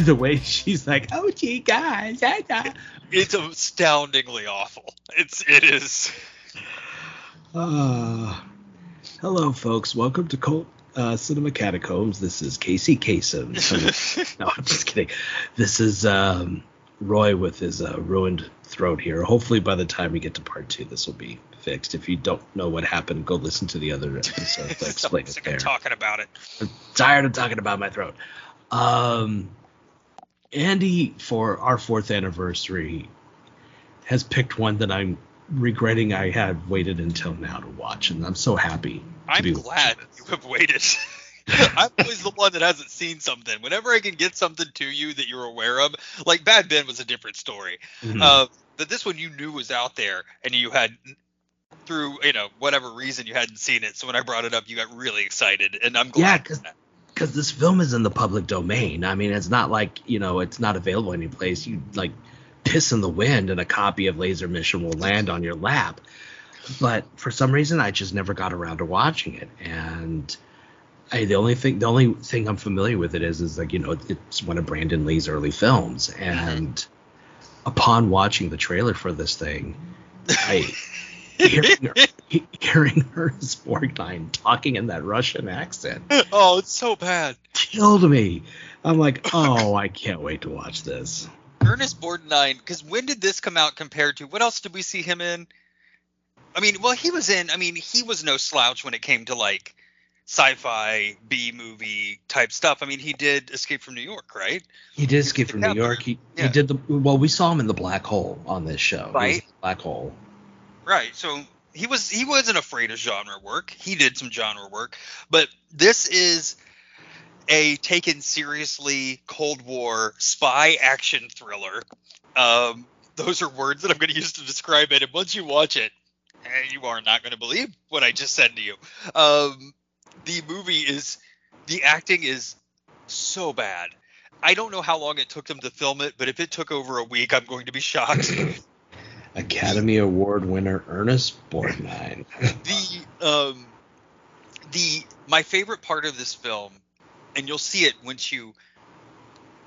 The way she's like, "Oh, gee, guys, I got." it's astoundingly awful. It's it is. Uh, hello, folks. Welcome to Cult uh, Cinema Catacombs. This is Casey Kasem. no, I'm just kidding. This is um, Roy with his uh, ruined throat here. Hopefully, by the time we get to part two, this will be fixed. If you don't know what happened, go listen to the other episode. to explain it sick there. of talking about it. tired of talking about my throat. Um, Andy, for our fourth anniversary, has picked one that I'm regretting I had waited until now to watch, and I'm so happy. To I'm be glad you have waited. I'm always the one that hasn't seen something. Whenever I can get something to you that you're aware of, like Bad Ben was a different story. Mhm. Uh, but this one you knew was out there, and you had through you know whatever reason you hadn't seen it. So when I brought it up, you got really excited, and I'm glad. Yeah, for 'cause- that. Because this film is in the public domain. I mean, it's not like you know it's not available anyplace. You like piss in the wind, and a copy of Laser Mission will land on your lap. But for some reason, I just never got around to watching it, and I, the only thing the only thing I'm familiar with it is is like you know it's one of Brandon Lee's early films, and upon watching the trailer for this thing, I hearing her, hearing her as Borgnine talking in that Russian accent oh, it's so bad. killed me. I'm like, oh, I can't wait to watch this. Ernest Borgnine, because when did this come out compared to what else did we see him in? I mean, well, he was in. I mean, he was no slouch when it came to like sci-fi B movie type stuff. I mean, he did Escape from New York, right? He did escape from New York. He, Yeah. he did the well. We saw him in the Black Hole on this show. Right. Black Hole. Right. So he was he wasn't afraid of genre work. He did some genre work, but this is a taken seriously Cold War spy action thriller. Um, those are words that I'm going to use to describe it. And once you watch it, you are not going to believe what I just said to you. Um, the movie is the acting is so bad. I don't know how long it took them to film it, but if it took over a week, I'm going to be shocked. Academy Award winner Ernest Borgnine. the um the my favorite part of this film and you'll see it once you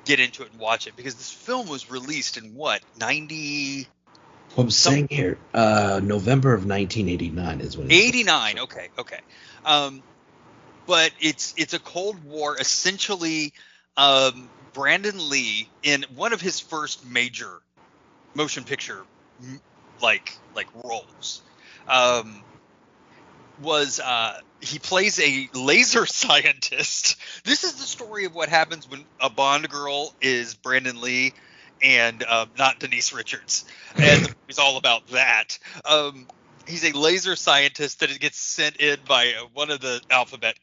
get into it and watch it because this film was released in what 90 I'm saying here, uh, November of 1989 is when. 89 okay okay um but it's it's a cold war essentially um brandon lee in one of his first major motion picture like like roles. Um was uh he plays a laser scientist. This is the story of what happens when a bond girl is brandon lee and uh, not denise richards. And it's all about that. Um he's a laser scientist that gets sent in by one of the alphabet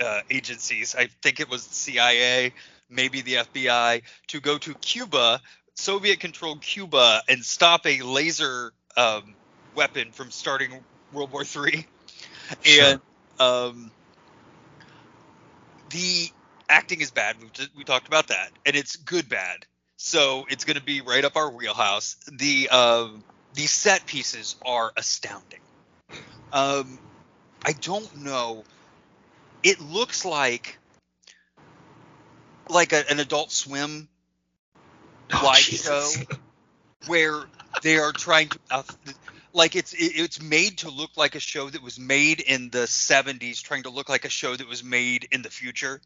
uh, agencies. I think it was the CIA, maybe the FBI, to go to Cuba, Soviet-controlled Cuba, and stop a laser um, weapon from starting World War III. And um, the acting is bad. We we talked about that, and it's good bad. So it's going to be right up our wheelhouse. The um, the set pieces are astounding. Um, I don't know. It looks like like a, an Adult Swim Oh, live Jesus. show where they are trying to uh, like it's it's made to look like a show that was made in the 70s trying to look like a show that was made in the future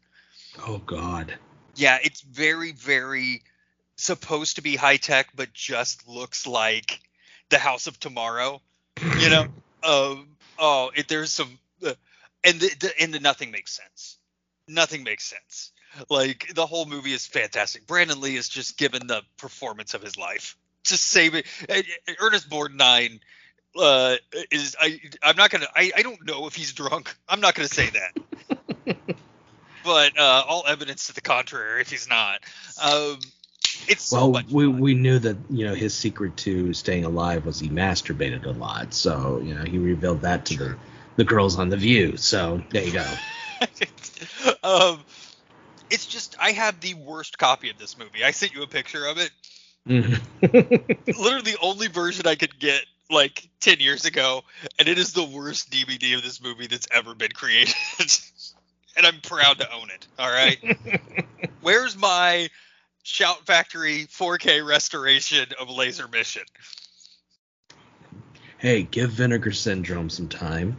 Oh God. yeah it's very very supposed to be high tech but just looks like the house of tomorrow you know um oh it, there's some uh, and the, the and the nothing makes sense nothing makes sense like the whole movie is fantastic brandon lee is just given the performance of his life just save it. ernest borgnine uh is i i'm not gonna I, I don't know if he's drunk i'm not gonna say that but uh all evidence to the contrary if he's not um it's so Well, much we fun. we knew that you know his secret to staying alive was he masturbated a lot. So you know he revealed that to the the girls on the View. So there you go. um, it's just I have the worst copy of this movie. I sent you a picture of it. Mhm. Literally the only version I could get like 10 years ago, and it is the worst DVD of this movie that's ever been created. and I'm proud to own it. All right. Where's my Shout Factory 4K restoration of Laser Mission? hey, give Vinegar Syndrome some time.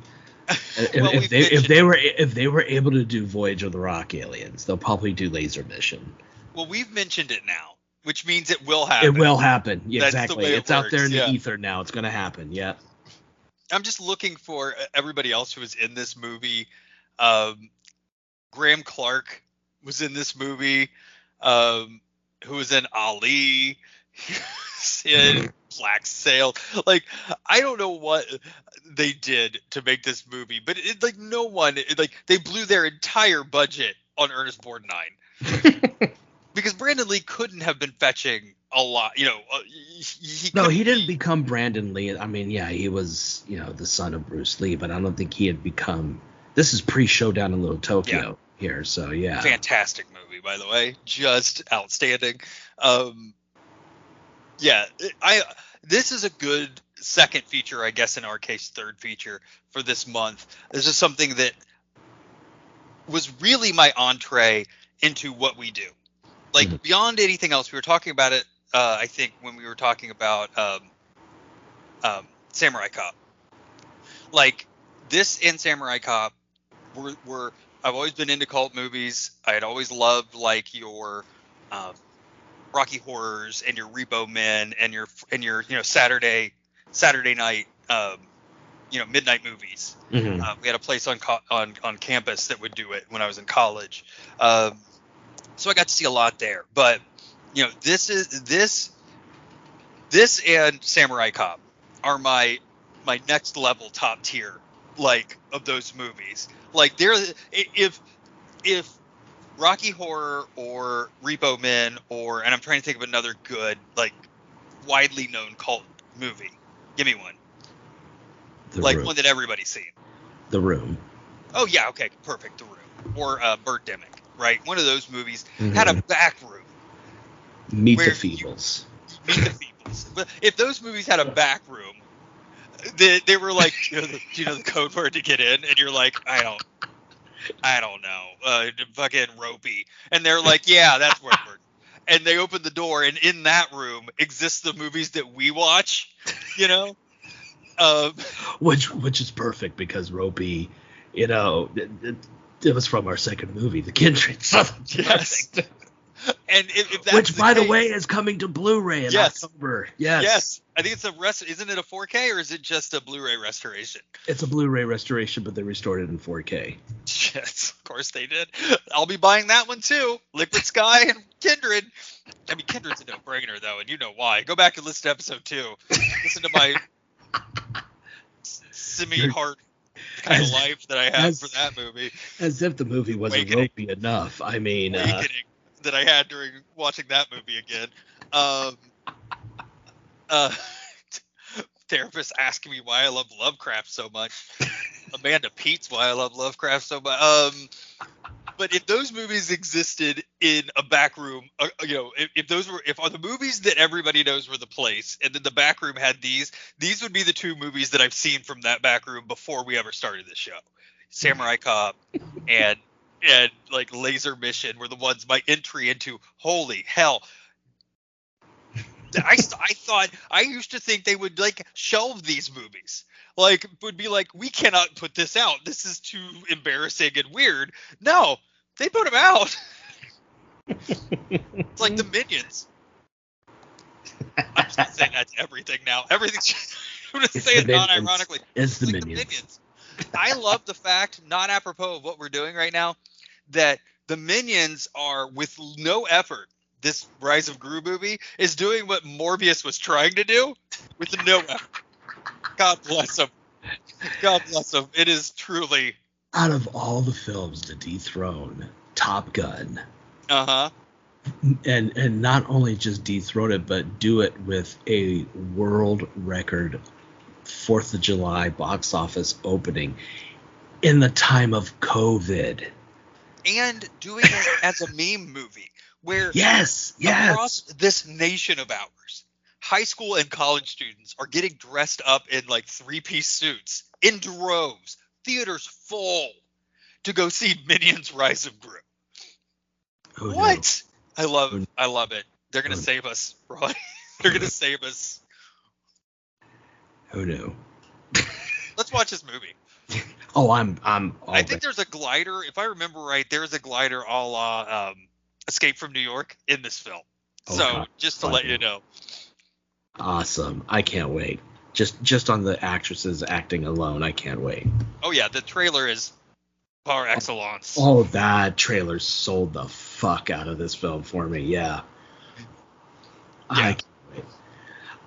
If, Well, if they if they were if they were able to do Voyage of the Rock Aliens, they'll probably do Laser Mission. Well, we've mentioned it now, which means it will happen. It will happen. Yeah, exactly. it It's out there in works, the ether now. It's gonna happen. Yeah. I'm just looking for uh, everybody else who was in this movie. Um, Graham Clark was in this movie. Um, who was in Ali? In Black Sail. Like I don't know what they did to make this movie, but it, like no one it, like they blew their entire budget on Ernest Borgnine because Brandon Lee couldn't have been fetching a lot. You know, uh, he, he No, he didn't be- become Brandon Lee. I mean, yeah, he was, you know, the son of Bruce Lee, but I don't think he had become. This is pre-Showdown in Little Tokyo here, so yeah. fantastic movie by the way just outstanding um yeah i this is a good second feature i guess in our case third feature for this month this is something that was really my entree into what we do like Mhm. beyond anything else we were talking about it uh, i think when we were talking about um, um, samurai cop like this and samurai cop were, were I've always been into cult movies. I had always loved like your um, Rocky horrors and your Repo Men and your and your you know Saturday Saturday night um, you know midnight movies. Mhm. Uh, we had a place on co- on on campus that would do it when I was in college. Um, so I got to see a lot there. But you know this is this this and Samurai Cop are my my next level top tier like of those movies. Like they're if if Rocky Horror or Repo Men or and I'm trying to think of another good like widely known cult movie. Give me one. the like room. one that everybody's seen. the room. Oh yeah, okay, perfect. The Room or uh, Birdemic, right? One of those movies had a back room. Meet the you- Feebles. Meet the Feebles. But if those movies had a back room, they, they were like, you, know the, you know the code word to get in? And you're like, I don't, I don't know, uh, fucking ropey. And they're like, yeah, that's where works. And they open the door, and in that room exists the movies that we watch. You know. Um, which which is perfect because Ropey, you know, it, it, it was from our second movie, The Kindred. Yes. And if, if that's Which, by the way, is coming to Blu-ray in Yes. October. Yes. Yes, I think it's a rest. Isn't it a 4K or is it just a Blu-ray restoration? It's a Blu-ray restoration, but they restored it in 4K. Yes, of course they did. I'll be buying that one too. Liquid Sky and Kindred. I mean, Kindred's a no-brainer though, and you know why. Go back and listen to episode two. Listen to my semi-heart kind of life that I have as- for that movie. As if the movie wasn't ropey enough. I mean, uh, that I had during watching that movie again. Um, uh, therapist asking me why I love Lovecraft so much. Amanda Pays why I love Lovecraft so much. Um, but if those movies existed in a back room, uh, you know, if, if those were, if are the movies that everybody knows were the place, and then the back room had these, these would be the two movies that I've seen from that back room before we ever started this show. Samurai Cop and and like Laser Mission were the ones my entry into. Holy hell! I, I thought I used to think they would like shelve these movies. Like would be like we cannot put this out. This is too embarrassing and weird. No, they put them out. it's like the Minions. I'm just gonna that's everything now. Everything. I'm gonna It's say the non-ironically. it's the It's like Minions. I love the fact, not apropos of what we're doing right now, that the minions are with no effort. This Rise of Gru movie is doing what Morbius was trying to do with no effort. God bless him. God bless him. It is truly. Out of all the films to dethrone Top Gun, Uh huh. and and not only just dethrone it, but do it with a world record Fourth of July box office opening in the time of COVID. And doing it as a meme movie where Yes, yes. across this nation of ours, high school and college students are getting dressed up in like three piece suits in droves, theaters full to go see Minions Rise of Gru. Oh, knew? What? I love oh, Who- I love it. They're gonna oh, Who- save us, Roy. They're gonna save us. Who knew? Let's watch this movie. Oh, I'm I'm I think there. there's a glider. If I remember right, there's a glider a la um, Escape from New York in this film. Oh, so God. just to let you know, awesome. I can't wait. Just just on the actresses acting alone, I can't wait. oh yeah, the trailer is par excellence. Oh, that trailer sold the fuck out of this film for me. Yeah. I Yeah. can't wait.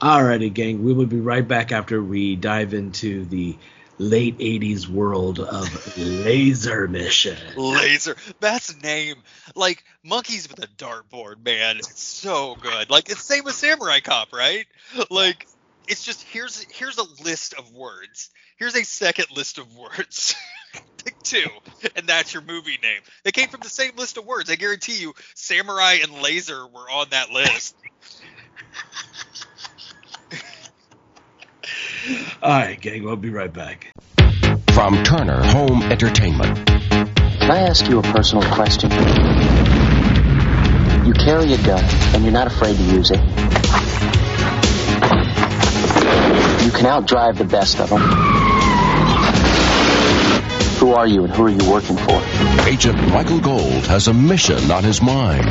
Alrighty, gang. We will be right back after we dive into the late 80s world of Laser Mission. Laser. That's name. Like monkeys with a dartboard, man. It's so good. Like it's same as Samurai Cop, right? Like it's just here's here's a list of words. Here's a second list of words. Pick two, and that's your movie name. They came from the same list of words. I guarantee you, Samurai and Laser were on that list. Alright, gang. We'll be right back. From Turner Home Entertainment. Can I ask you a personal question? You carry a gun, and you're not afraid to use it. You can outdrive the best of them. Who are you, and who are you working for? Agent Michael Gold has a mission on his mind.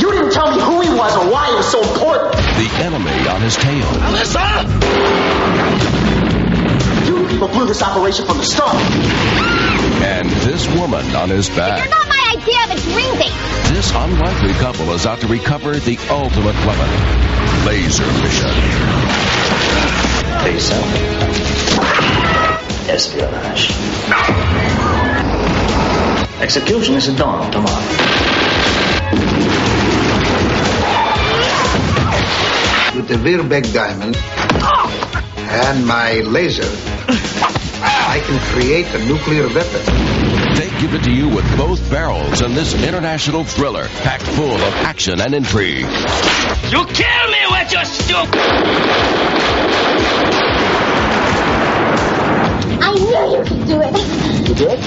You didn't tell me who he was or why he was so important. The enemy on his tail. Alyssa! You people blew this operation from the start. And this woman on his back. You're not my idea of a dream date. This unlikely couple is out to recover the ultimate weapon. Laser Mission. Lisa. Espionage. Execution is at dawn tomorrow. With the Virbeck diamond and my laser, I can create a nuclear weapon. They give it to you with both barrels in this international thriller packed full of action and intrigue. You kill me with your stupid. I knew you could do it. You did?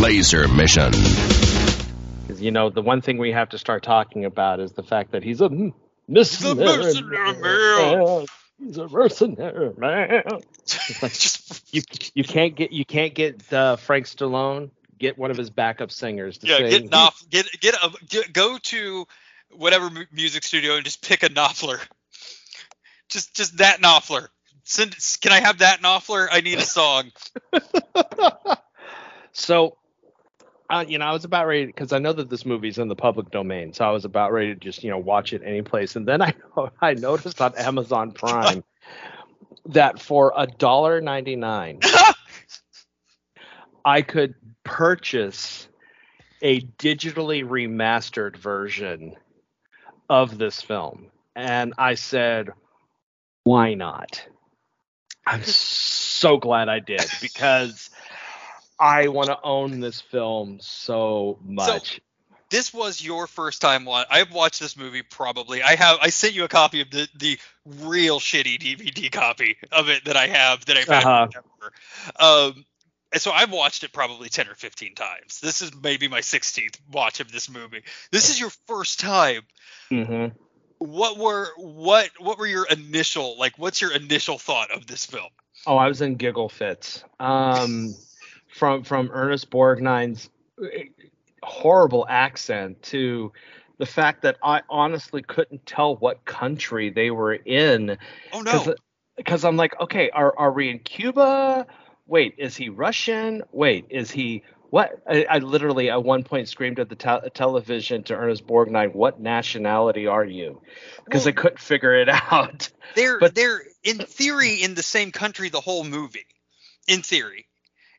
Laser Mission. You know the one thing we have to start talking about is the fact that he's a mercenary. mercenary man. He's a mercenary man. You you can't get you can't get uh, Frank Stallone. Get one of his backup singers to yeah, sing. get Knopf, get get a get, go to whatever mu- music studio and just pick a Knopfler. Just just that Knopfler. Send, can I have that Knopfler? I need a song. So, you know, I was about ready because I know that this movie's in the public domain, so I was about ready to just you know watch it any place, and then I I noticed on Amazon Prime that for a dollar ninety nine, I could purchase a digitally remastered version of this film, and I said, why not? I'm so glad I did because I want to own this film so much. So, this was your first time watch. I've watched this movie probably. I have. I sent you a copy of the the real shitty DVD copy of it that I have that I've had Uh-huh. forever. Um, and so I've watched it probably ten or fifteen times. This is maybe my sixteenth watch of this movie. This is your first time. Mm-hmm. What were what what were your initial like? What's your initial thought of this film? Oh, I was in giggle fits. Um, from from Ernest Borgnine's eh, horrible accent to the fact that I honestly couldn't tell what country they were in. Oh no! Because I'm like, okay, are are we in Cuba? Wait, is he Russian? Wait, is he what? I, I literally at one point screamed at the te- television to Ernest Borgnine, "What nationality are you?" Because I couldn't figure it out. They're But- they're in theory in the same country the whole movie, in theory,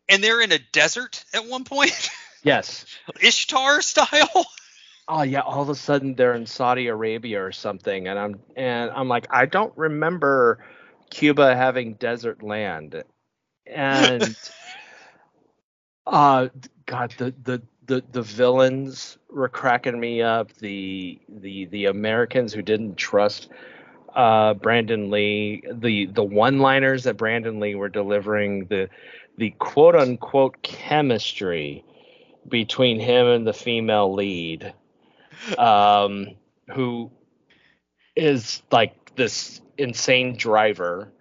and they're in a desert at one point, yes. Ishtar style. oh yeah all of a sudden they're in saudi arabia or something and i'm and i'm like i don't remember cuba having desert land and Uh, God, the the the the villains were cracking me up. The the the Americans who didn't trust uh, Brandon Lee, the the one-liners that Brandon Lee were delivering, the the quote unquote chemistry between him and the female lead, um, who is like this insane driver.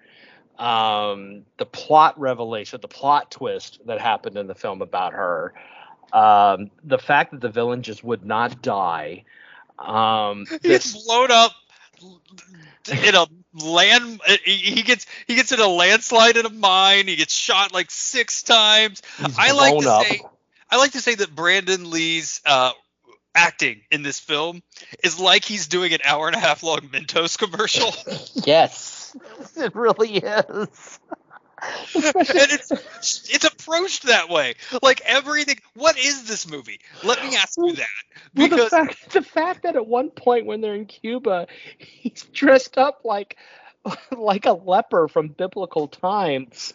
Um, the plot revelation, the plot twist that happened in the film about her, um, the fact that the villain just would not die. Um, He's blown up in a land. He gets he gets in a landslide in a mine. He gets shot like six times. I like to up. say I like to say that Brandon Lee's uh, acting in this film is like he's doing an hour and a half long Mentos commercial. yes, it really is. And it's it's approached that way. Like everything. What is this movie? Let me ask you that. Well, Because the, fact, the fact that at one point when they're in Cuba, he's dressed up like like a leper from biblical times,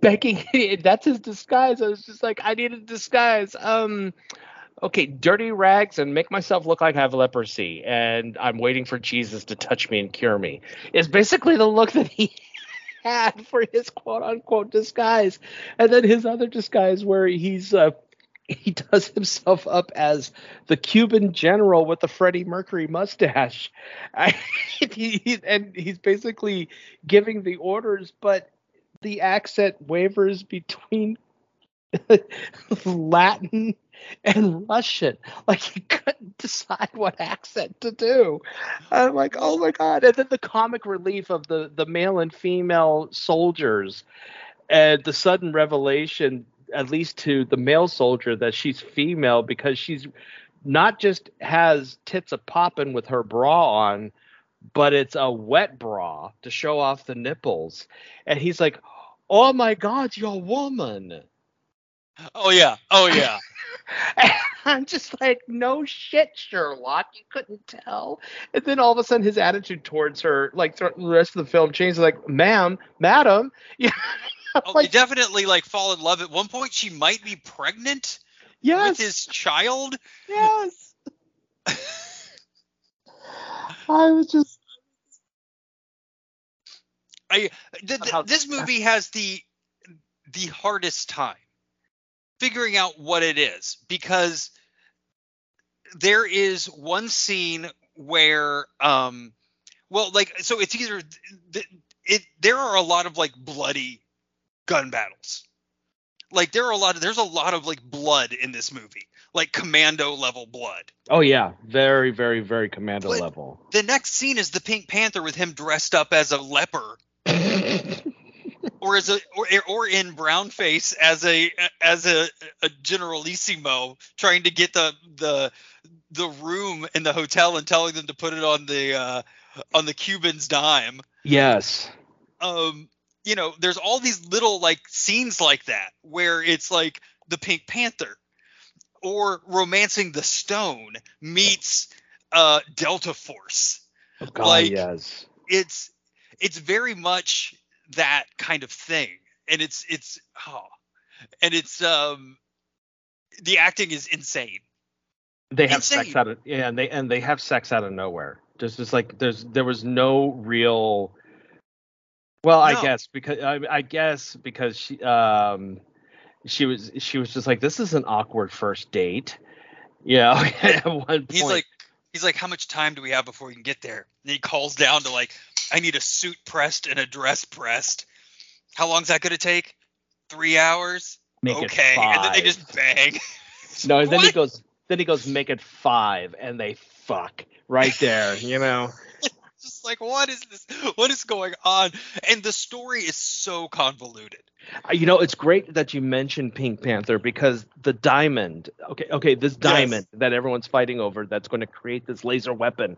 begging. That's his disguise. I was just like, I need a disguise. Um, okay, dirty rags and make myself look like I have leprosy, and I'm waiting for Jesus to touch me and cure me. Is basically the look that he had for his quote unquote disguise. And then his other disguise where he's uh he does himself up as the Cuban general with the Freddie Mercury mustache. I, he, and he's basically giving the orders, but the accent wavers between Latin and Russian. Like he couldn't decide what accent to do. I'm like, oh my god! And then the comic relief of the the male and female soldiers, and the sudden revelation, at least to the male soldier, that she's female because she's not just has tits a popping with her bra on, but it's a wet bra to show off the nipples. And he's like, "Oh my God, you're a woman." Oh yeah, oh yeah. I'm just like, no shit, Sherlock. You couldn't tell. And then all of a sudden, his attitude towards her, like throughout the rest of the film, changes. Like, ma'am, madam. Yeah. Oh, they definitely like fall in love. At one point, she might be pregnant yes. with his child. Yes. I was just. I th- th- this movie has the the hardest time figuring out what it is because there is one scene where um well like so it's either th- it there are a lot of like bloody gun battles. Like there are a lot of there's a lot of like blood in this movie like commando level blood. Oh yeah, very, very, very commando But- level. the next scene is the pink panther with him dressed up as a leper or as a or, or in brown face as a as a, a generalissimo trying to get the the the room in the hotel and telling them to put it on the uh on the Cuban's dime. Yes. Um you know, there's all these little like scenes like that where it's like the Pink Panther or romancing the stone meets uh Delta Force. Oh, God, Like- yes. It's it's very much that kind of thing. And it's it's oh and it's um the acting is insane. They have insane. sex out of yeah, and they and they have sex out of nowhere. Just just like there's there was no real. Well, I guess because I, I guess because she um she was she was just like this is an awkward first date. Yeah, at one point. He's like he's like, How much time do we have before we can get there? And he calls down to like, I need a suit pressed and a dress pressed. How long's that gonna take? Three hours? Make okay. And then they just bang. no, and then he goes then he goes make it five, and they fuck right there. You know. Just like what is this? What is going on? And the story is so convoluted. Uh, You know, it's great that you mentioned Pink Panther because the diamond, okay, okay, this diamond that everyone's fighting over that's going to create this laser weapon,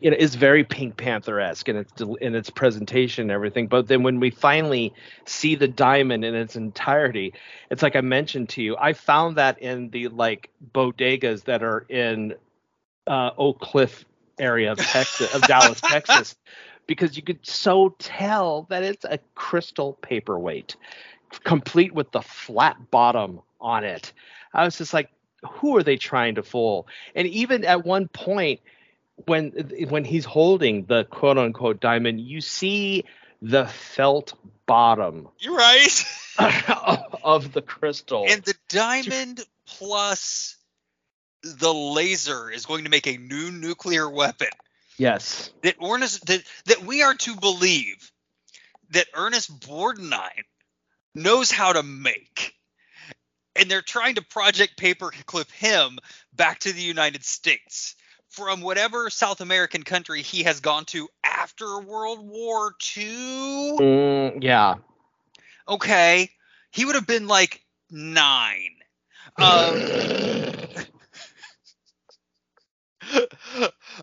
it is very Pink Panther esque in its in its presentation and everything. But then when we finally see the diamond in its entirety, it's like I mentioned to you, I found that in the like bodegas that are in uh, Oak Cliff area of Texas, of Dallas, Texas, because you could so tell that it's a crystal paperweight complete with the flat bottom on it. I was just like, who are they trying to fool? And even at one point, when when he's holding the quote unquote diamond, you see the felt bottom. You're right. of the crystal. And the diamond plus the laser is going to make a new nuclear weapon. Yes. That Ernest that that we are to believe that Ernest Borgnine knows how to make. And they're trying to project paperclip him back to the United States from whatever South American country he has gone to after World War II. Mm, yeah. Okay. He would have been like nine. Um,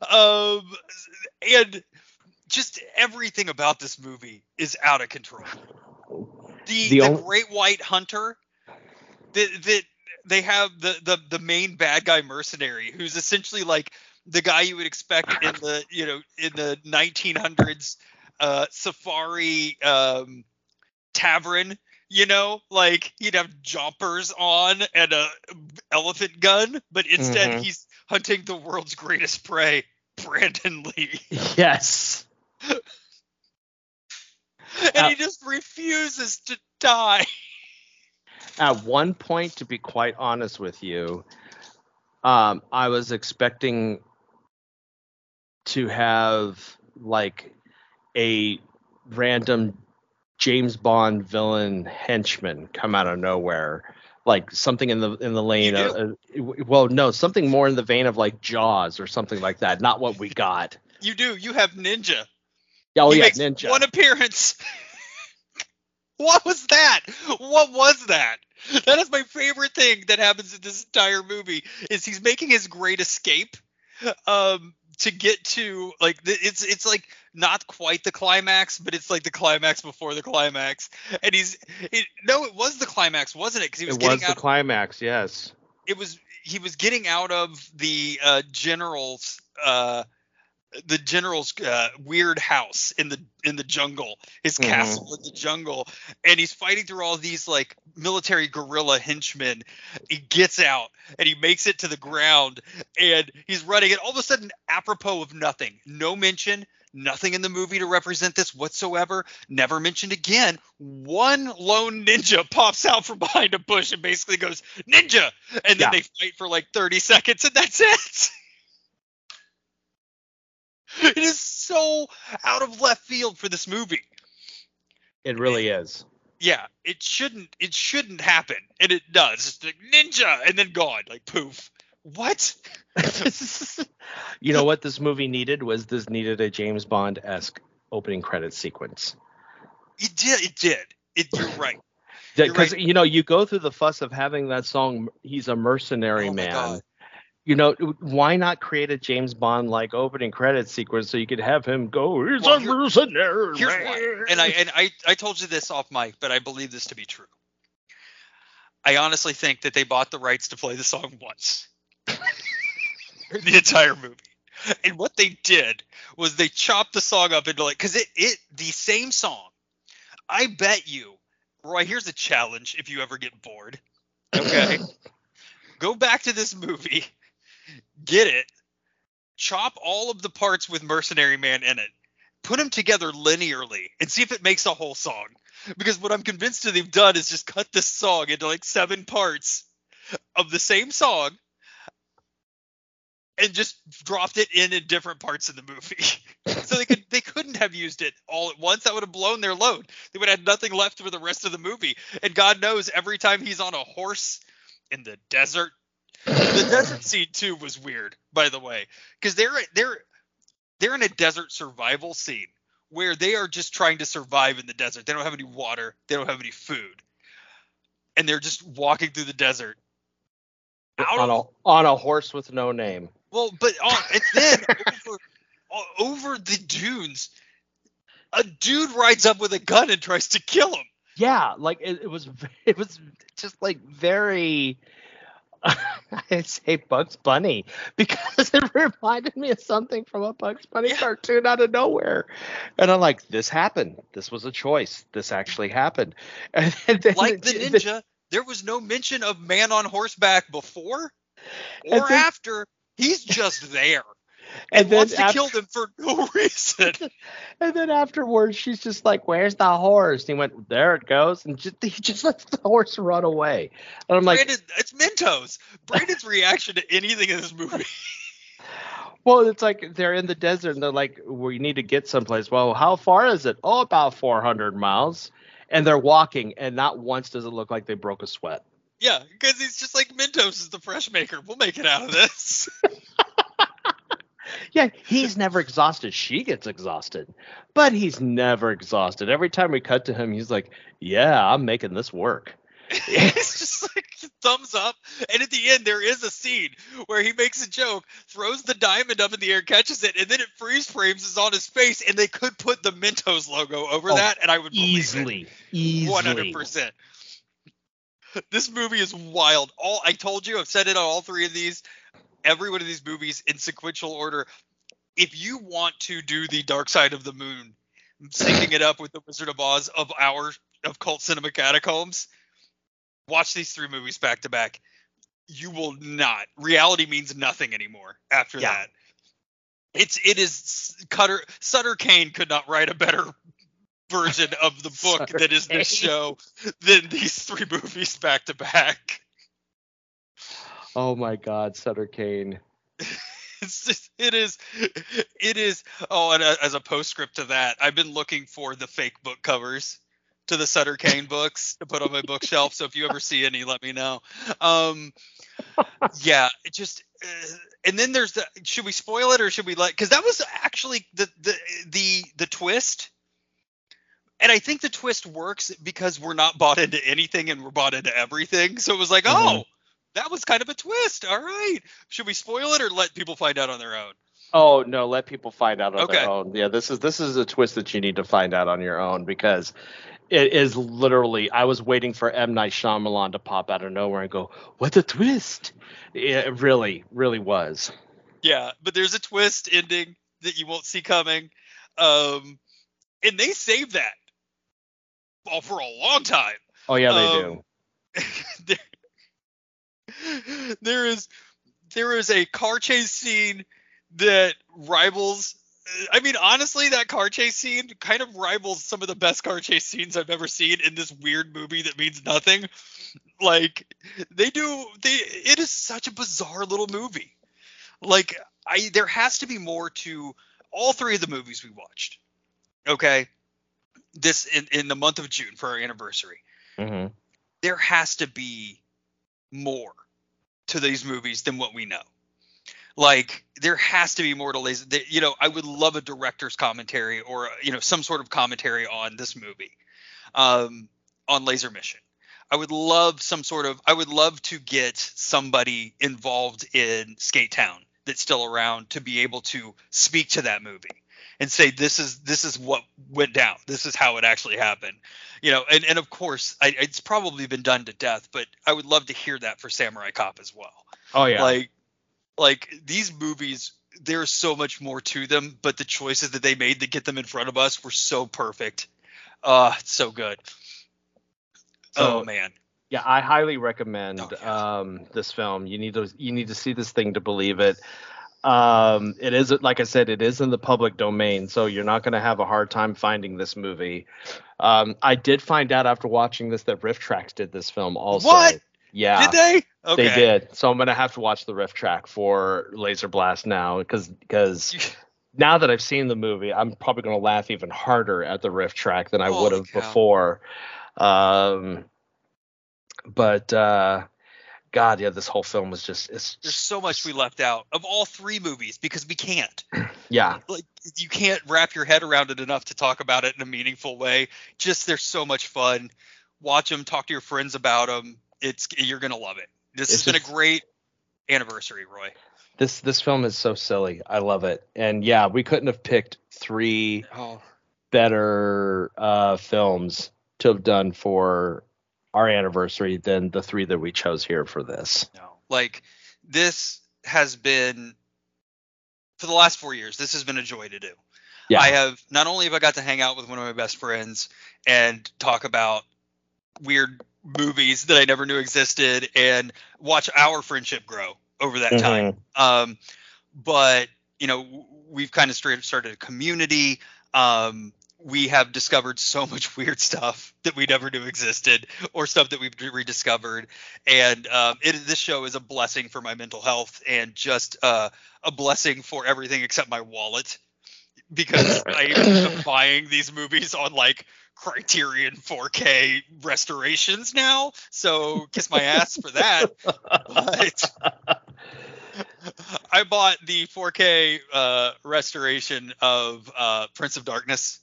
um, and just everything about this movie is out of control. The, the, the only- Great White Hunter that that they have the, the the main bad guy mercenary who's essentially like the guy you would expect in the you know in the 1900s uh, safari um, tavern you know like he'd have jumpers on and a elephant gun but instead mm-hmm. he's hunting the world's greatest prey brandon lee. Yes. And uh, he just refuses to die. At one point to be quite honest with you um, i was expecting to have like a random James Bond villain henchman come out of nowhere, like something in the in the lane of uh, well, no, something more in the vein of like Jaws or something like that. Not what we got. You do. You have Ninja. Oh he yeah, Ninja. One appearance. what was that? What was that? That is my favorite thing that happens in this entire movie. Is he's making his great escape. Um, to get to like it's it's like not quite the climax, but it's like the climax before the climax. And he's it, no, it was the climax, wasn't it? Because he was it getting was the out, climax. Yes, it was. He was getting out of the uh, general's uh, the general's uh, weird house in the in the jungle, his mm-hmm. castle in the jungle, and he's fighting through all these like military guerrilla henchmen. He gets out and he makes it to the ground, and he's running. And all of a sudden, apropos of nothing, no mention, nothing in the movie to represent this whatsoever. Never mentioned again. One lone ninja pops out from behind a bush and basically goes ninja, and then yeah. they fight for like 30 seconds, and that's it. It is so out of left field for this movie. It really is. Yeah, it shouldn't it shouldn't happen. And it does. It's like ninja and then gone. Like poof. What? you know what this movie needed was this needed a James Bond esque opening credit sequence. It did. It did. It, you're right. Because right. you know you go through the fuss of having that song. He's a mercenary oh man, you know, why not create a James Bond like opening credit sequence so you could have him go, he's well, a here, mercenary. Here's why. And I and I, I told you this off mic, but I believe this to be true. I honestly think that they bought the rights to play the song once. the entire movie. And what they did was they chopped the song up into like cuz it it the same song. I bet you, Roy, here's a challenge if you ever get bored. Okay? Go back to this movie get it, chop all of the parts with Mercenary Man in it, put them together linearly, and see if it makes a whole song. Because what I'm convinced that they've done is just cut this song into like seven parts of the same song and just dropped it in in different parts of the movie. so they could they couldn't have used it all at once. That would have blown their load. They would have had nothing left for the rest of the movie. And God knows every time he's on a horse in the desert the desert scene too was weird, by the way, because they're they're they're in a desert survival scene where they are just trying to survive in the desert. They don't have any water, they don't have any food, and they're just walking through the desert on a on a horse with no name. Well, but on, and then over, uh, over the dunes, a dude rides up with a gun and tries to kill him. Yeah, like it, it was it was just like very I say Bugs Bunny because it reminded me of something from a Bugs Bunny cartoon out of nowhere. And I'm like, this happened. This was a choice. This actually happened. And then, like the ninja, there was no mention of man on horseback before or then- after. He's just there and and then wants to after- kill them for no reason. And then afterwards, she's just like, "Where's the horse?" And he went, "There it goes," and just, he just lets the horse run away. And I'm like, it's Mentos. Brandon's reaction to anything in this movie. "Well, it's like they're in the desert, and they're like, we need to get someplace." Well, how far is it? Oh, about 400 miles. And they're walking, and not once does it look like they broke a sweat. Yeah, because he's just like Mentos is the fresh maker. We'll make it out of this. Yeah, he's never exhausted. She gets exhausted, but he's never exhausted. Every time we cut to him, he's like, "Yeah, I'm making this work." it's just like thumbs up. And at the end, there is a scene where he makes a joke, throws the diamond up in the air, catches it, and then it freeze frames is on his face. And they could put the Mentos logo over Oh, that, and I would. Easily, easily. One hundred percent. This movie is wild. All I told you, I've said it on all three of these. Every one of these movies in sequential order. If you want to do the Dark Side of the Moon, syncing it up with the Wizard of Oz of our of cult cinema catacombs, watch these three movies back to back. You will not. Reality means nothing anymore after Yeah. that. It's it is Cutter Sutter Cane could not write a better version of the book Sutter that is this show than these three movies back to back. Oh my God, Sutter Cane. It's just, it is it is oh and uh, as a postscript to that i've been looking for the fake book covers to the sutter cane books to put on my bookshelf so if you ever see any let me know um yeah it just uh, and then there's the should we spoil it or should we let because that was actually the the the the twist and i think the twist works because we're not bought into anything and we're bought into everything so it was like Mhm. oh that was kind of a twist all right should we spoil it or let people find out on their own Oh no, let people find out on Okay. their own. Yeah, this is this is a twist that you need to find out on your own because it is literally. I was waiting for M Night Shyamalan to pop out of nowhere and go, "What a twist!" It really, really was. Yeah, but there's a twist ending that you won't see coming. Um, and they saved that all for a long time. Oh yeah, they Um, do. there, there is there is a car chase scene that rivals I mean honestly that car chase scene kind of rivals some of the best car chase scenes I've ever seen in this weird movie that means nothing. Like they do they it is such a bizarre little movie. Like I there has to be more to all three of the movies we watched. Okay? This in, in the month of June for our anniversary hmm there has to be more to these movies than what we know. Like there has to be more to laser. that- You know, I would love a director's commentary or you know some sort of commentary on this movie, um, on Laser Mission. I would love some sort of. I would love to get somebody involved in Skate Town that's still around to be able to speak to that movie and say this is this is what went down. This is how it actually happened you know and, and of course I, it's probably been done to death but i would love to hear that for samurai cop as well Oh yeah. like like these movies there's so much more to them but the choices that they made to get them in front of us were so perfect uh so good So- oh man Yeah, I highly recommend Oh, um, this film. You need to you need to see this thing to believe it. Um, it is like I said, it is in the public domain, so you're not going to have a hard time finding this movie. Um, I did find out after watching this that RiffTrax did this film also. What? Yeah, did they okay they did. So I'm going to have to watch the Riff Track for Laser Blast now because because now that I've seen the movie, I'm probably going to laugh even harder at the riff track than I would have before. Um, but uh, God, yeah, this whole film was just it's there's so much we left out of all three movies because we can't yeah, like you can't wrap your head around it enough to talk about it in a meaningful way. Just there's so much fun. Watch them, talk to your friends about them. It's you're gonna love it. This It's has been a great anniversary, Roy. this this film is so silly. I love it, and yeah, we couldn't have picked three Oh, better uh, films to have done for our anniversary than the three that we chose here for this. no, Like this has been for the last four years. This has been a joy to do. Yeah. I have not only have I got to hang out with one of my best friends and talk about weird movies that I never knew existed and watch our friendship grow over that time. Um, but you know, we've kind of started started a community. Um, we have discovered so much weird stuff that we never knew existed, or stuff that we've rediscovered. And um, it, this show is a blessing for my mental health and just uh, a blessing for everything except my wallet, because I am buying these movies on like Criterion 4K restorations now. So kiss my ass for that. But I bought the 4K uh, restoration of uh, Prince of Darkness,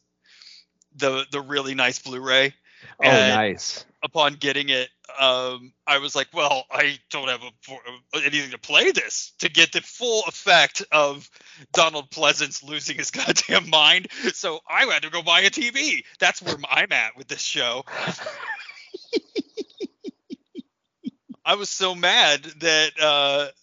the the really nice Blu-ray. Oh, And nice. Upon getting it, um, I was like, "Well, I don't have a, for- anything to play this to get the full effect of Donald Pleasence losing his goddamn mind." So I had to go buy a TV. That's where I'm at with this show. I was so mad that uh,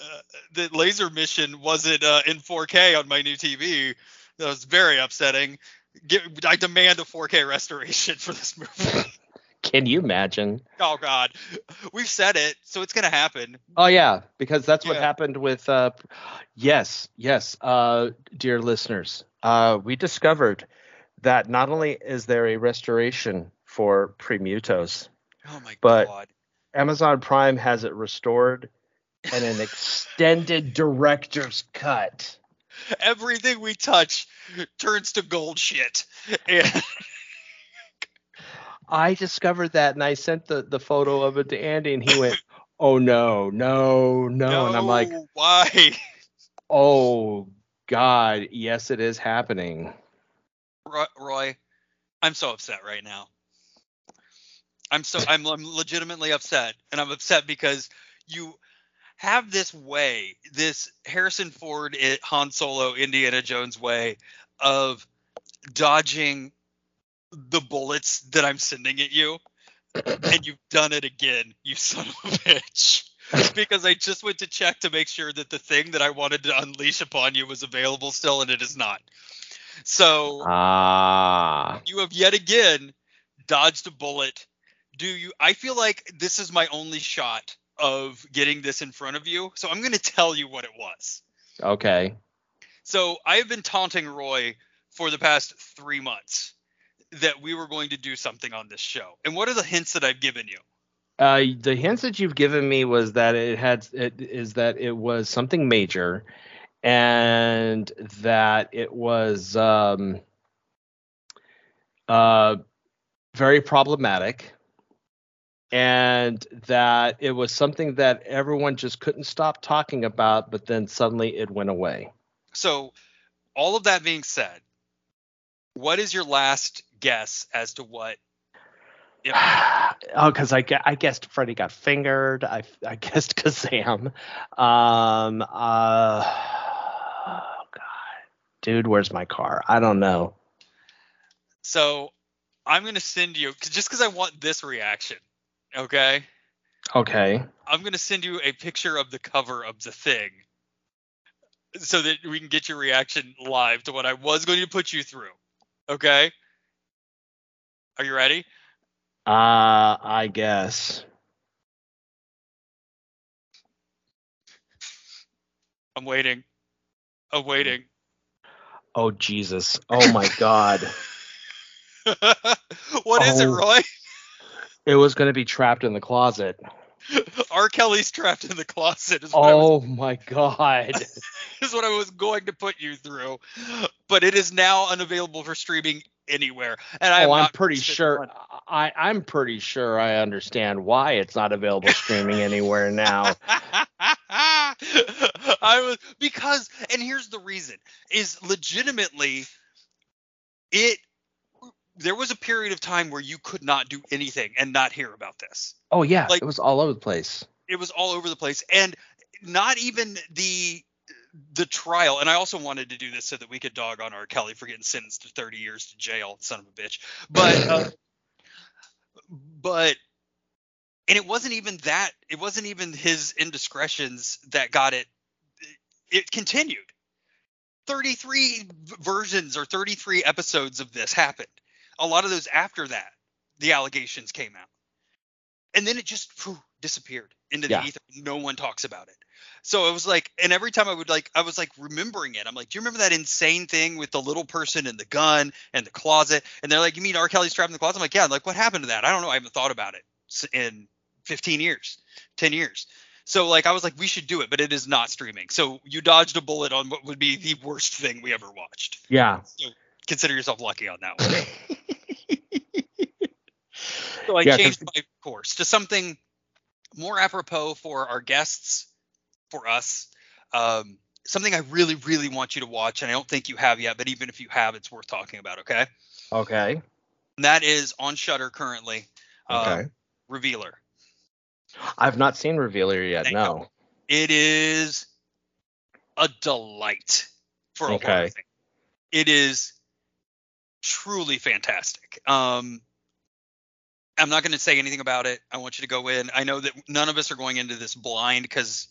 uh, that Laser Mission wasn't uh, in 4K on my new TV. That was very upsetting. Get, I demand a 4K restoration for this movie. Can you imagine? oh God, we've said it, so it's gonna happen. Oh yeah, because that's what happened with uh yes, yes, uh dear listeners. Uh we discovered that not only is there a restoration for Premutos, Oh my But- God. Amazon Prime has it restored and an extended director's cut. Everything we touch turns to gold shit. And I discovered that and I sent the, the photo of it to Andy and he went, Oh no, no, no. And I'm like, why? Oh God, yes it is happening. Ro- Roy, I'm so upset right now. I'm so I'm, I'm legitimately upset, and I'm upset because you have this way, this Harrison Ford, it, Han Solo, Indiana Jones way of dodging the bullets that I'm sending at you, and you've done it again, you son of a bitch. because I just went to check to make sure that the thing that I wanted to unleash upon you was available still, and it is not. So Ah. you have yet again dodged a bullet. Do you? I feel like this is my only shot of getting this in front of you. So I'm going to tell you what it was. Okay. So I have been taunting Roy for the past three months that we were going to do something on this show. And what are the hints that I've given you? Uh, the hints that you've given me was that it had it is that it was something major, and that it was um, uh, very problematic, and that it was something that everyone just couldn't stop talking about, but then suddenly it went away. So, all of that being said, what is your last guess as to what? Oh, because I, I guessed Freddie got fingered. I, I guessed Kazaam. Um, uh, oh God, dude, where's my car? I don't know. So I'm gonna send you 'cause- just because I want this reaction. Okay, Okay. I'm gonna send you a picture of the cover of the thing, so that we can get your reaction live to what I was going to put you through. Okay. Are you ready? Uh, I guess. I'm waiting. I'm waiting. Oh Jesus. Oh my God. What is it, Oh. Roy? It was gonna be trapped in the closet. R. Kelly's trapped in the closet. Is what, I was, Oh my God. is what I was going to put you through, but it is now unavailable for streaming anywhere. And I oh, I'm pretty sure. I I'm pretty sure I understand why it's not available streaming anywhere now. I was because and here's the reason is legitimately it there was a period of time where you could not do anything and not hear about this. Oh yeah, Like- it was all over the place. It was all over the place and not even the the trial and I also wanted to do this so that we could dog on R. Kelly for getting sentenced to 30 years to jail, son of a bitch. But uh, but and it wasn't even that. It wasn't even his indiscretions that got it. It continued. 33 versions or 33 episodes of this happened. A lot of those after that, the allegations came out. And then it just phew, disappeared into the Yeah. ether. No one talks about it. So it was like, and every time I would like, I was like remembering it. I'm like, do you remember that insane thing with the little person and the gun and the closet? And they're like, you mean R. Kelly's trapped in the closet? I'm like, yeah. Like, what happened to that? I don't know. I haven't thought about it in 15 years, 10 years. So like, I was like, we should do it, but it is not streaming. So you dodged a bullet on what would be the worst thing we ever watched. Yeah. So consider yourself lucky on that one. So I Yeah, changed my course to something more apropos for our guests, for us. Um, something I really, really want you to watch, and I don't think you have yet, but even if you have, it's worth talking about. Okay, Okay. and that is on Shudder currently. Uh, Okay. Revealer. I've not seen Revealer yet. Thank No. It is a delight for a Okay. It is truly fantastic. Um, I'm not going to say anything about it. I want you to go in. I know that none of us are going into this blind because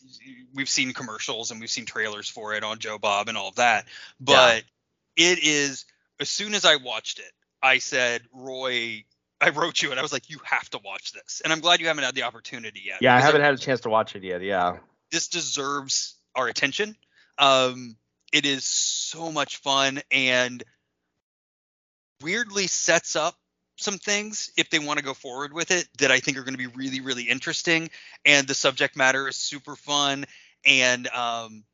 we've seen commercials and we've seen trailers for it on Joe Bob and all of that. But it is as soon as I watched it, I said, Roy, I wrote you and I was like, you have to watch this. And I'm glad you haven't had the opportunity yet. Yeah, I haven't had a chance to watch it yet. Yeah. this deserves our attention. Um, it is so much fun and weirdly sets up some things if they want to go forward with it that I think are going to be really, really interesting. And the subject matter is super fun and um,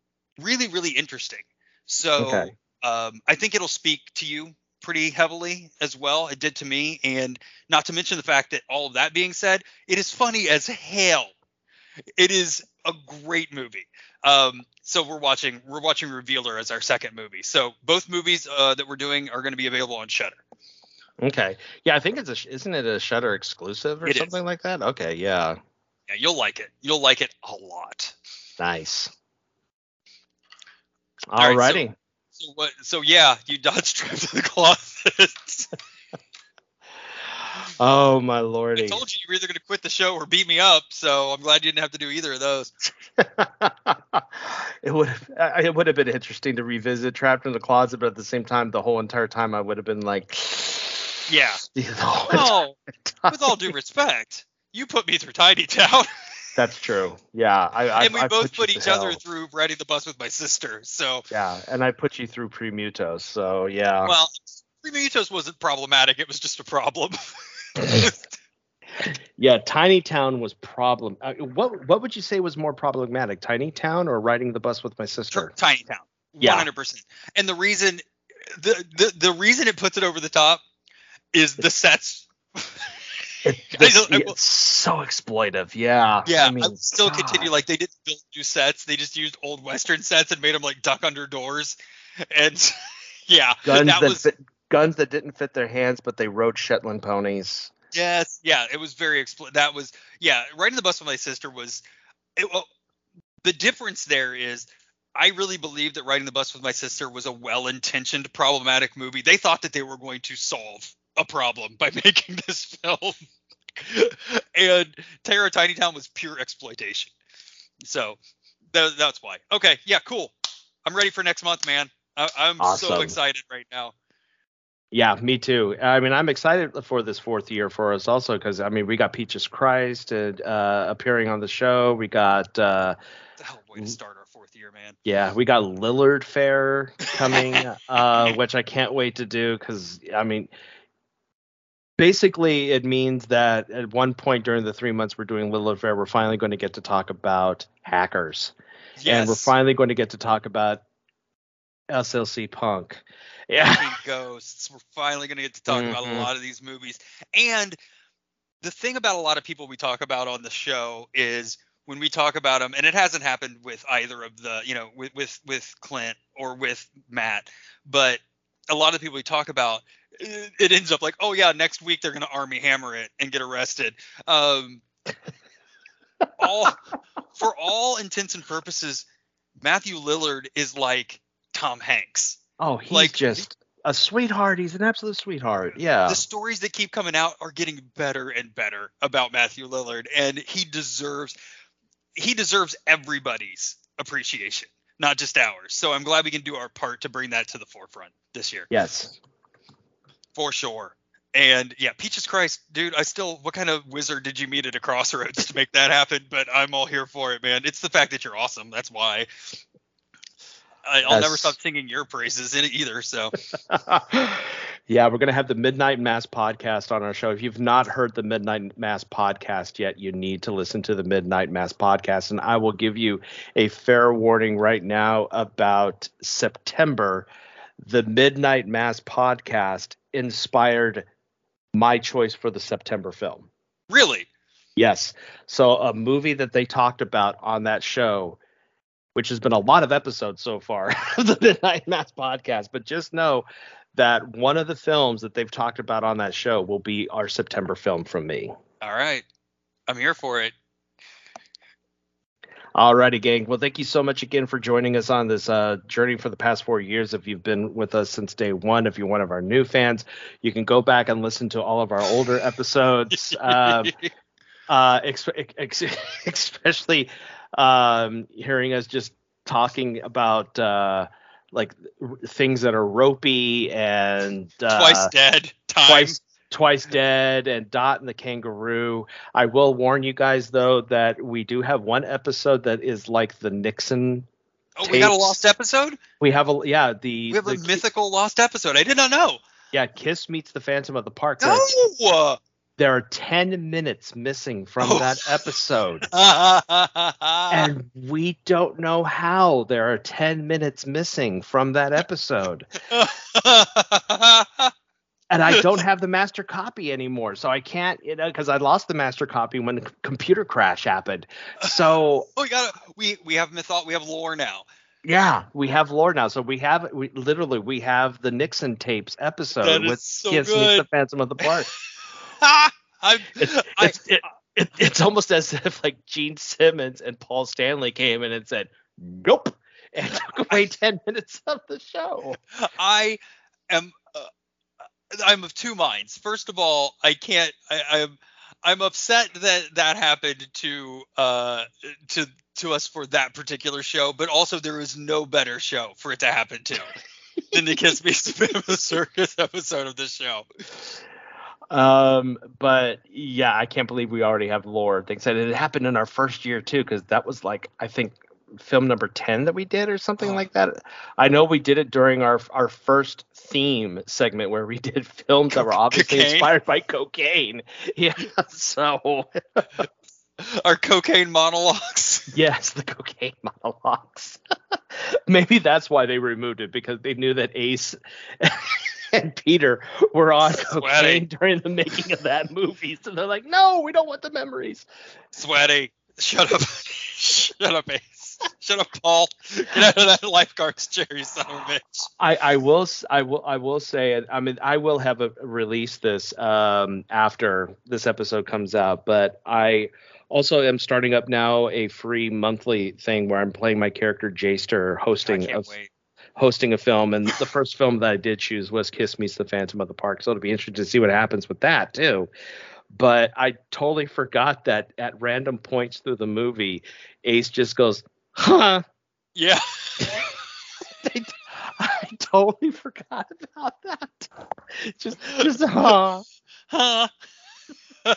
really, really interesting. So Okay. um, I think it'll speak to you pretty heavily as well. It did to me. And not to mention the fact that all of that being said, it is funny as hell. It is a great movie. Um, so we're watching we're watching Revealer as our second movie. So both movies uh, that we're doing are going to be available on Shudder. Okay. Yeah, I think it's a isn't it a Shudder exclusive or It is. something like that? Okay. Yeah. Yeah, you'll like it. You'll like it a lot. Nice. All right, Alrighty. So what? So yeah, you dodged trapped in the closet. oh my lordy. I told you you were either going to quit the show or beat me up. So I'm glad you didn't have to do either of those. it would have it would have been interesting to revisit Trapped in the Closet, but at the same time, the whole entire time I would have been like, Yeah. Well, with all due respect, you put me through Tiny Town, That's true. Yeah, I, I and we I both put, put each other hell. through riding the bus with my sister. So Yeah, and I put you through Premutos, so yeah. well, Premutos wasn't problematic. It was just a problem. yeah, Tiny Town was problem. Uh, what what would you say was more problematic, Tiny Town or riding the bus with my sister? Tiny Town. Yeah. 100%. And the reason the, the the reason it puts it over the top is the sets. It, I don't- I will- it's so exploitive. Yeah. Yeah, I, I mean, would still God. continue like they didn't build new sets. They just used old western sets and made them like duck under doors. And yeah, guns that that, was fit, guns that didn't fit their hands, but they rode Shetland ponies. yes, yeah, it was very expl- that was yeah, riding the bus with my sister was it, well, the difference there is I really believe that riding the bus with my sister was a well-intentioned problematic movie. They thought that they were going to solve a problem by making this film. and Terror Tiny Town was pure exploitation. So that, that's why. Okay, yeah, cool. I'm ready for next month, man. I, I'm so excited right now. Yeah, me too. I mean, I'm excited for this fourth year for us also because I mean, we got Peaches Christ uh, appearing on the show. We got uh, The hell way to start our fourth year, man. yeah, we got Lillard Fair coming, uh, which I can't wait to do because I mean, basically, it means that at one point during the three months we're doing Lillard Fair, we're finally going to get to talk about hackers, Yes. and we're finally going to get to talk about SLC Punk. Yeah. Ghosts. We're finally going to get to talk about a Mhm. lot of these movies. And the thing about a lot of people we talk about on the show is when we talk about them, and it hasn't happened with either of the, you know, with with with Clint or with Matt, but a lot of the people we talk about, it, ends up like, oh yeah, next week they're going to Armie Hammer it and get arrested. Um, all for all intents and purposes, Matthew Lillard is like Tom Hanks. Oh, he's Like- just a sweetheart. He's an absolute sweetheart. Yeah. The stories that keep coming out are getting better and better about Matthew Lillard, and he deserves he deserves everybody's appreciation, not just ours. So I'm glad we can do our part to bring that to the forefront this year. Yes. For sure. And yeah, Peaches Christ, dude, I still what kind of wizard did you meet at a crossroads to make that happen? But I'm all here for it, man. It's the fact that you're awesome. That's why. I, will never stop singing your praises in it either. So, yeah, we're gonna have the Midnight Mass podcast on our show. If you've not heard the Midnight Mass podcast yet, you need to listen to the Midnight Mass podcast. And I will give you a fair warning right now about September. The Midnight Mass podcast inspired my choice for the September film. Really? Yes. So a movie that they talked about on that show which has been a lot of episodes so far of the Midnight Mass podcast. But just know that one of the films that they've talked about on that show will be our September film from me. All right. I'm here for it. Alrighty, gang. Well, thank you so much again for joining us on this uh, journey for the past four years. If you've been with us since day one, if you're one of our new fans, you can go back and listen to all of our older episodes. um, uh, ex- ex- especially um, hearing us just talking about uh, like things that are ropey and uh, twice dead, time. twice twice dead, and Dot and the kangaroo. I will warn you guys though that we do have one episode that is like the Nixon. Oh, tapes. we got a lost episode. We have a yeah the we have the, a mythical lost episode. I did not know. Yeah, Kiss meets the Phantom of the Park. No there are 10 minutes missing from oh. that episode. and we don't know how there are 10 minutes missing from that episode. and I don't have the master copy anymore. So I can't, you know, because I lost the master copy when the computer crash happened. So oh, we got we we have mythot we have lore now. Yeah, we have lore now. So we have we literally we have the Nixon tapes episode with so Kiss the Phantom of the Park. it's, it's, it, it, it's almost as if like Gene Simmons and Paul Stanley came in and said, "Nope," and took away ten minutes of the show. I am. I'm of two minds. First of all, I can't. I, I'm. I'm upset that that happened to uh to to us for that particular show, but also there is no better show for it to happen to than the Kiss Me Spam the Circus episode of this show. Um, but yeah, I can't believe we already have lore. They said it happened in our first year too, because that was like I think film number 10 that we did or something oh. like that. I know we did it during our our first theme segment where we did films that were obviously cocaine. inspired by cocaine. Yeah, so our cocaine monologues. Yes, the cocaine monologues. Maybe that's why they removed it because they knew that Ace and Peter were on cocaine during the making of that movie. So they're like, no, we don't want the memories. Sweaty. Shut up. Shut up, Ace. Shut up, Paul. Get out of that lifeguard's chair, you son of a bitch. I, I will I will I will say I mean I will have a release this um, after this episode comes out, but I also am starting up now a free monthly thing where I'm playing my character Jaster hosting a, hosting a film, and the first film that I did choose was Kiss Meets the Phantom of the Park. So it'll be interesting to see what happens with that too. But I totally forgot that at random points through the movie, Ace just goes, "Huh." Yeah. I totally forgot about that. Just, just, huh, huh.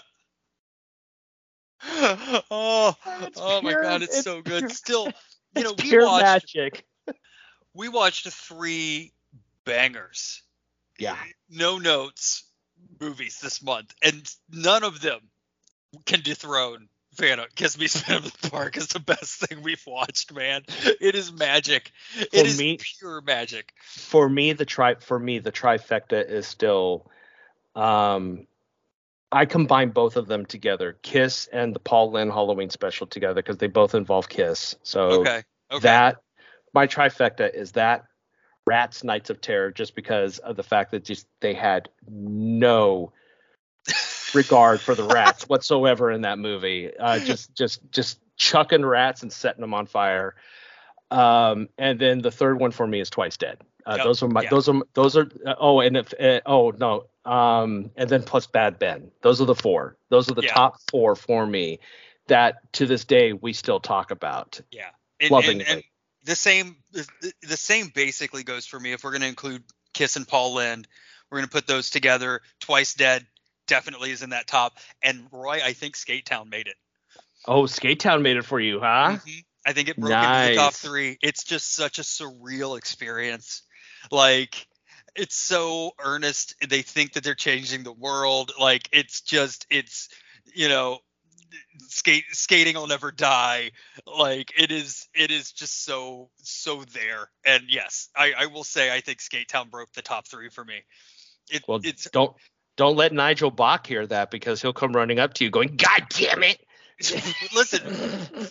oh, oh my god, it's, it's so good. Pure, Still, you know, we watched magic we watched three bangers. Yeah. No notes movies this month, and none of them can dethrone Kiss Me Phantom of the Park is the best thing we've watched, man. It is magic. For it is me, pure magic. For me, the tri for me the trifecta is still um I combine both of them together, Kiss and the Paul Lynde Halloween special together because they both involve Kiss. So okay. Okay. that my trifecta is that Rats Nights of Terror just because of the fact that just they had no regard for the rats whatsoever in that movie. Uh, just just just chucking rats and setting them on fire. Um, and then the third one for me is Twice Dead. Uh, Yep, Those are my yeah. those are those are uh, oh and if uh, oh no um and then plus Bad Ben. Those are the four. Those are the Yeah. top four for me that to this day we still talk about. Yeah. And, Lovingly. and, and the same the, the same basically goes for me if we're going to include Kiss and Paul Lynde. We're going to put those together. Twice Dead definitely is in that top. And Roy, I think Skate Town made it. Oh, Skate Town made it for you, huh? Mhm. I think it broke into the top three. It's just such a surreal experience. Like it's so earnest. They think that they're changing the world. Like it's just it's you know skate skating will never die. Like it is it is just so so there. And yes, I, I will say I think Skate Town broke the top three for me. It, Well, it's don't don't let Nigel Bach hear that because he'll come running up to you going, "God damn it!" listen,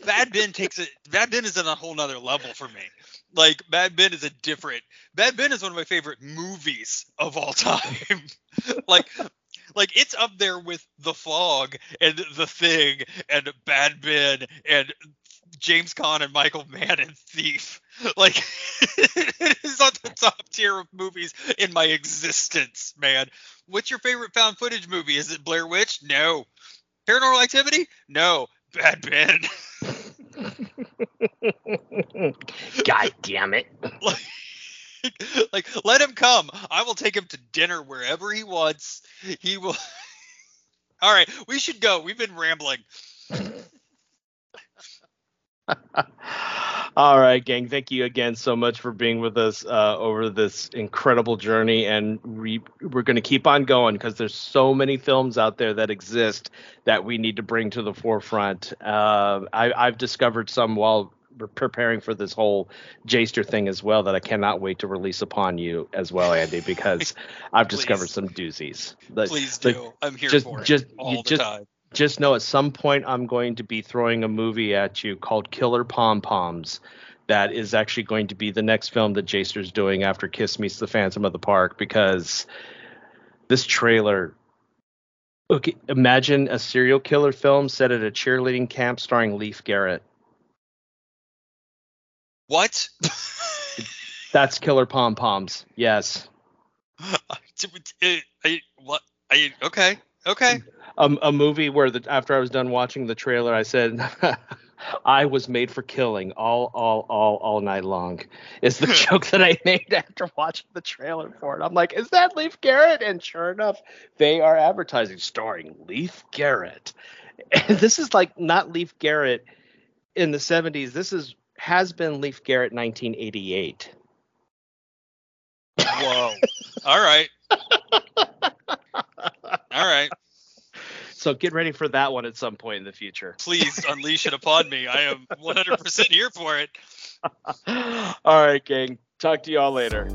Bad Ben takes it. Bad Ben is on a whole nother level for me. Like Bad Ben is a different. Bad Ben is one of my favorite movies of all time. like, like it's up there with The Fog and The Thing and Bad Ben and James Caan and Michael Mann and Thief. Like, it is on the top tier of movies in my existence, man. What's your favorite found footage movie? Is it Blair Witch? No. Paranormal Activity? No. Bad Ben. God damn it! like, like, let him come. I will take him to dinner wherever he wants. He will. All right, we should go. We've been rambling. All right, gang. Thank you again so much for being with us uh, over this incredible journey, and we we're going to keep on going because there's so many films out there that exist that we need to bring to the forefront. Uh, I, I've discovered some while preparing for this whole Jaster thing as well that I cannot wait to release upon you as well, Andy, because I've discovered some doozies. The- Please do. I'm here just- for it just- all the just- time. Just know at some point I'm going to be throwing a movie at you called Killer Pom Poms. That is actually going to be the next film that Jaster's doing after Kiss Meets the Phantom of the Park because this trailer. Okay, imagine a serial killer film set at a cheerleading camp starring Leif Garrett. What? That's Killer Pom Poms. Yes. I, I- what? I, okay. Okay. a, a movie where the after I was done watching the trailer, I said, "I was made for killing all, all, all, all night long." Is the hmm. joke that I made after watching the trailer for it? I'm like, "Is that Leif Garrett?" And sure enough, they are advertising starring Leif Garrett. And this is like not Leif Garrett in the 70s. This is has been Leif Garrett 1988. Whoa. All right. All right. So get ready for that one at some point in the future. Please unleash it upon me. I am 100% here for it. all right, gang. Talk to y'all later.